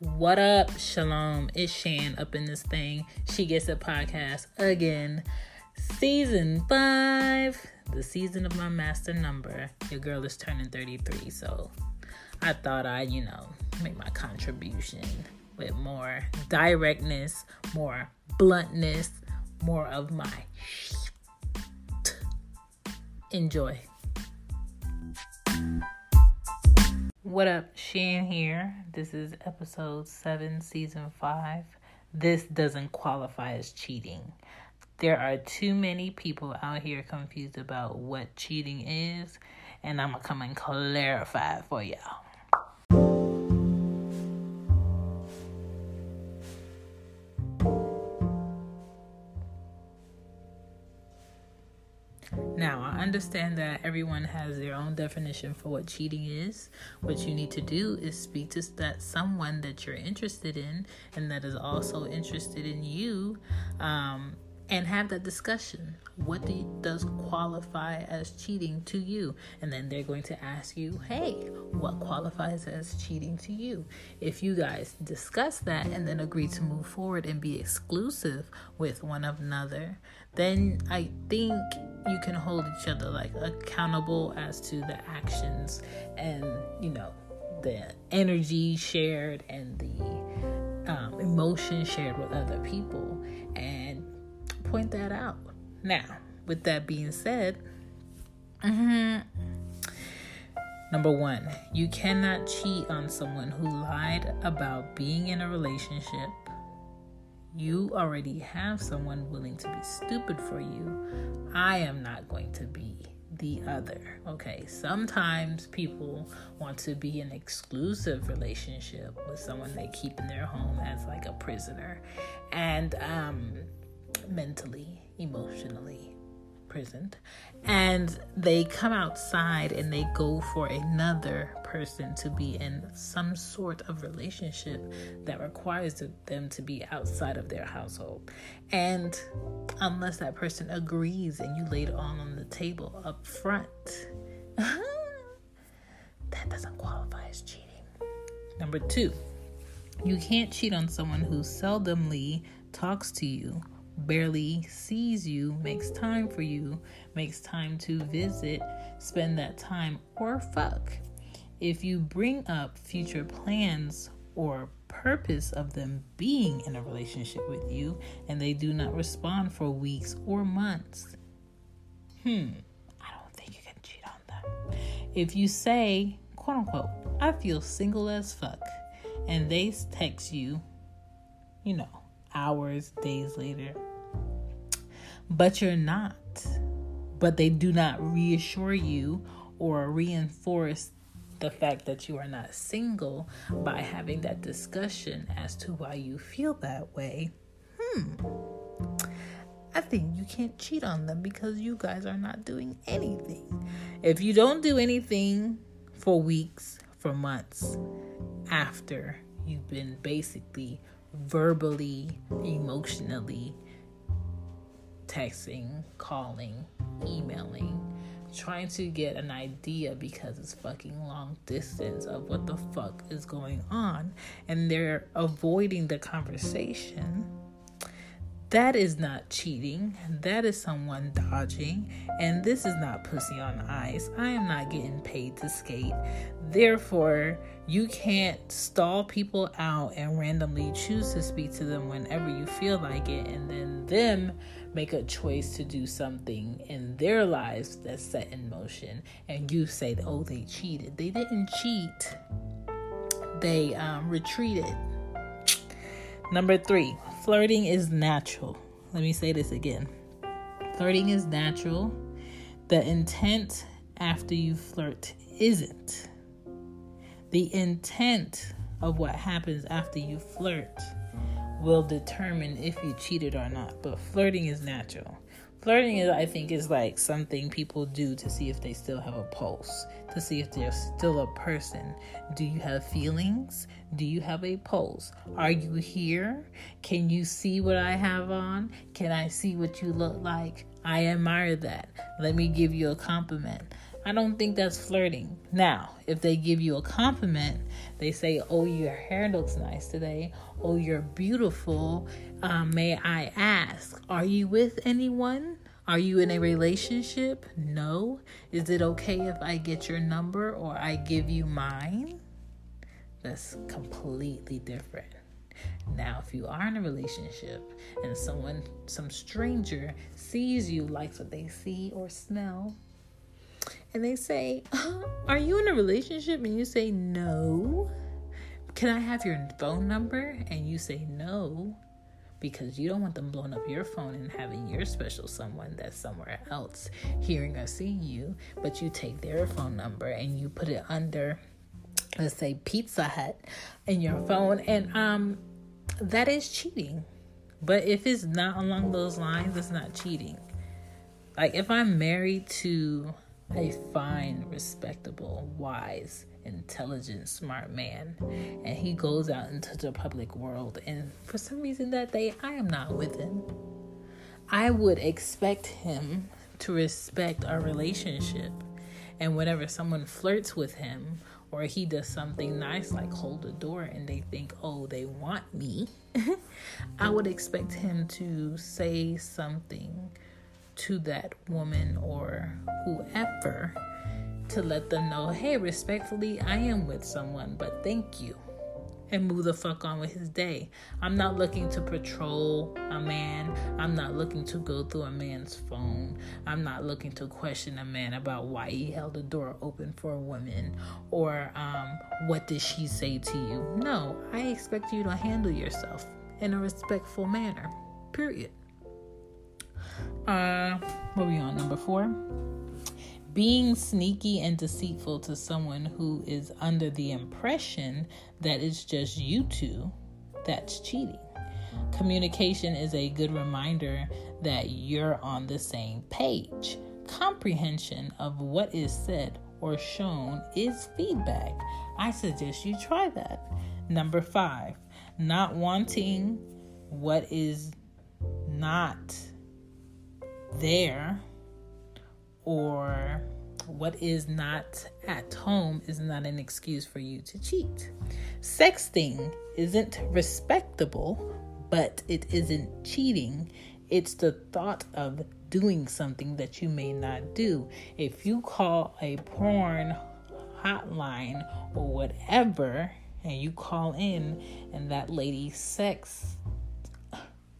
What up, Shalom? It's Shan up in this thing. She Gets It podcast again. Season five, the season of my master number. Your girl is turning 33, so I thought I'd, you know, make my contribution with more directness, more bluntness, more of my enjoy. What up, Shan here. This is episode 7, season 5. This doesn't qualify as cheating. There are too many people out here confused about what cheating is, and I'm gonna come and clarify it for y'all. Now, I understand that everyone has their own definition for what cheating is. What you need to do is speak to that someone that you're interested in and that is also interested in you um, and have that discussion. What do you, does qualify as cheating to you? And then they're going to ask you, hey, what qualifies as cheating to you? If you guys discuss that and then agree to move forward and be exclusive with one another, then I think you can hold each other like accountable as to the actions and, you know, the energy shared and the um, emotion shared with other people. And point that out. Now, with that being said, mm-hmm, number one, you cannot cheat on someone who lied about being in a relationship. You already have someone willing to be stupid for you. I am not going to be the other. Okay, sometimes people want to be in exclusive relationship with someone they keep in their home as like a prisoner. And um mentally, emotionally prisoned. And they come outside and they go for another person to be in some sort of relationship that requires them to be outside of their household. And unless that person agrees and you lay it all on the table up front, that doesn't qualify as cheating. Number two, you can't cheat on someone who seldomly talks to you barely sees you, makes time for you, makes time to visit, spend that time, or fuck. If you bring up future plans or purpose of them being in a relationship with you and they do not respond for weeks or months, hmm, I don't think you can cheat on them. If you say, quote unquote, I feel single as fuck, and they text you, you know, hours, days later, but you're not. But they do not reassure you or reinforce the fact that you are not single by having that discussion as to why you feel that way. Hmm. I think you can't cheat on them because you guys are not doing anything. If you don't do anything for weeks, for months after you've been basically verbally, emotionally texting, calling, emailing, trying to get an idea because it's fucking long distance of what the fuck is going on and they're avoiding the conversation. That is not cheating. That is someone dodging. And this is not pussy on ice. I am not getting paid to skate. Therefore, you can't stall people out and randomly choose to speak to them whenever you feel like it and then them make a choice to do something in their lives that's set in motion. And you say oh they cheated. They didn't cheat. They um, retreated. Number three flirting is natural. Let me say this again. Flirting is natural. The intent after you flirt isn't. The intent of what happens after you flirt will determine if you cheated or not. But flirting is natural. Flirting is, I think, is like something people do to see if they still have a pulse, to see if they're still a person. Do you have feelings? Do you have a pulse? Are you here? Can you see what I have on? Can I see what you look like? I admire that. Let me give you a compliment. I don't think that's flirting. Now, if they give you a compliment, they say, Oh, your hair looks nice today. Oh, you're beautiful. Um, may I ask, are you with anyone? Are you in a relationship? No. Is it okay if I get your number or I give you mine? That's completely different. Now, if you are in a relationship and someone, some stranger, sees you, likes what they see or smell, and they say, Are you in a relationship? And you say, No. Can I have your phone number? And you say, No, because you don't want them blowing up your phone and having your special someone that's somewhere else hearing or seeing you. But you take their phone number and you put it under, let's say, Pizza Hut in your phone. And um, that is cheating. But if it's not along those lines, it's not cheating. Like if I'm married to a fine, respectable, wise, intelligent, smart man, and he goes out into the public world, and for some reason that day I am not with him, I would expect him to respect our relationship. And whenever someone flirts with him or he does something nice like hold the door and they think, oh, they want me, I would expect him to say something to that woman or whoever to let them know, hey, respectfully, I am with someone, but thank you. And move the fuck on with his day. I'm not looking to patrol a man. I'm not looking to go through a man's phone. I'm not looking to question a man about why he held the door open for a woman or um, what did she say to you. No, I expect you to handle yourself in a respectful manner. Period. Uh, what are we on? Number four. Being sneaky and deceitful to someone who is under the impression that it's just you two, that's cheating. Communication is a good reminder that you're on the same page. Comprehension of what is said or shown is feedback. I suggest you try that. Number five, not wanting what is not there or what is not at home is not an excuse for you to cheat. Sexting isn't respectable, but it isn't cheating. It's the thought of doing something that you may not do. If you call a porn hotline or whatever, and you call in and that lady sex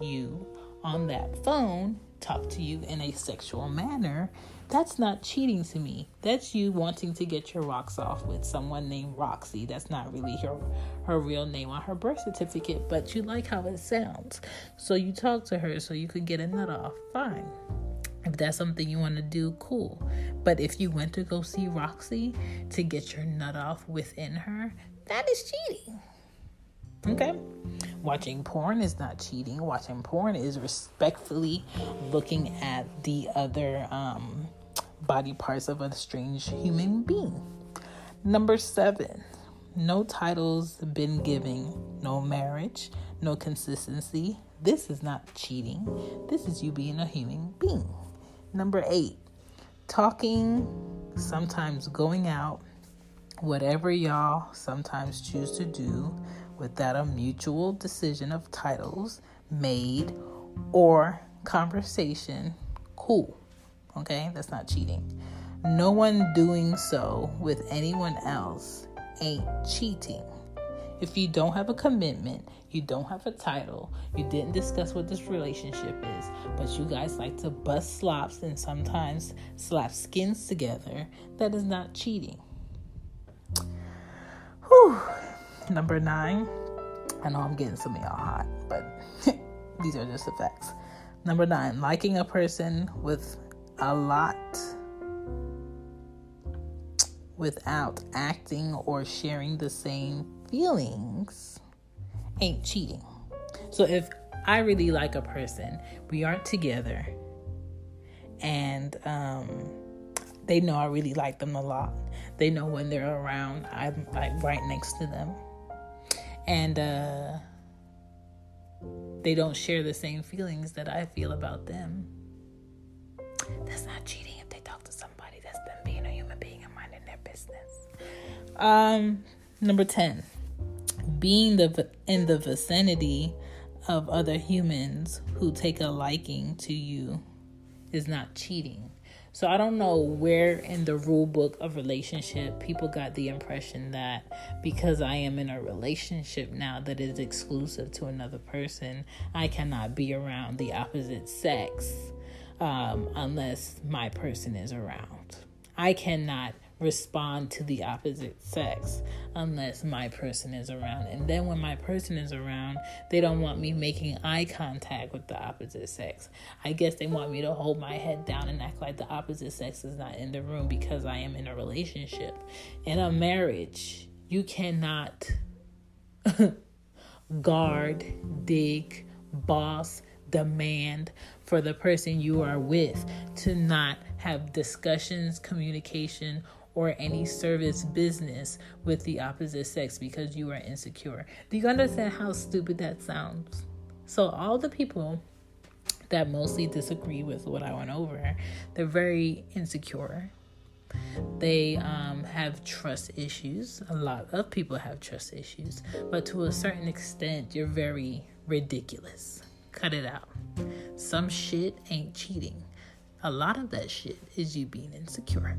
you on that phone, talk to you in a sexual manner, that's not cheating to me. That's you wanting to get your rocks off with someone named Roxy. That's not really her her real name on her birth certificate, but you like how it sounds. So you talk to her so you could get a nut off. Fine. If that's something you want to do, cool. But if you went to go see Roxy to get your nut off within her, that is cheating. Okay? Watching porn is not cheating. Watching porn is respectfully looking at the other um, body parts of a strange human being. Number seven, no titles been given, no marriage, no consistency. This is not cheating. This is you being a human being. Number eight, talking, sometimes going out, whatever y'all sometimes choose to do without a mutual decision of titles made or conversation, cool. Okay, that's not cheating. No one doing so with anyone else ain't cheating. If you don't have a commitment, you don't have a title, you didn't discuss what this relationship is, but you guys like to bust slops and sometimes slap skins together, that is not cheating. Whew. Number nine, I know I'm getting some of y'all hot, but these are just the facts. Number nine, liking a person with a lot without acting or sharing the same feelings ain't cheating. So if I really like a person, we aren't together, and um, they know I really like them a lot. They know when they're around, I'm like right next to them and uh, they don't share the same feelings that I feel about them. That's not cheating if they talk to somebody. That's them being a human being and minding their business. Um, number 10. Being the in the vicinity of other humans who take a liking to you is not cheating. So I don't know where in the rule book of relationship people got the impression that because I am in a relationship now that is exclusive to another person, I cannot be around the opposite sex um, unless my person is around. I cannot respond to the opposite sex unless my person is around. And then when my person is around, they don't want me making eye contact with the opposite sex. I guess they want me to hold my head down and act like the opposite sex is not in the room because I am in a relationship. In a marriage, you cannot guard, dig, boss, demand for the person you are with to not have discussions, communication, or any service business with the opposite sex because you are insecure. Do you understand how stupid that sounds? So, all the people that mostly disagree with what I went over, they're very insecure. They um, have trust issues. A lot of people have trust issues, but to a certain extent, you're very ridiculous. Cut it out. Some shit ain't cheating. A lot of that shit is you being insecure.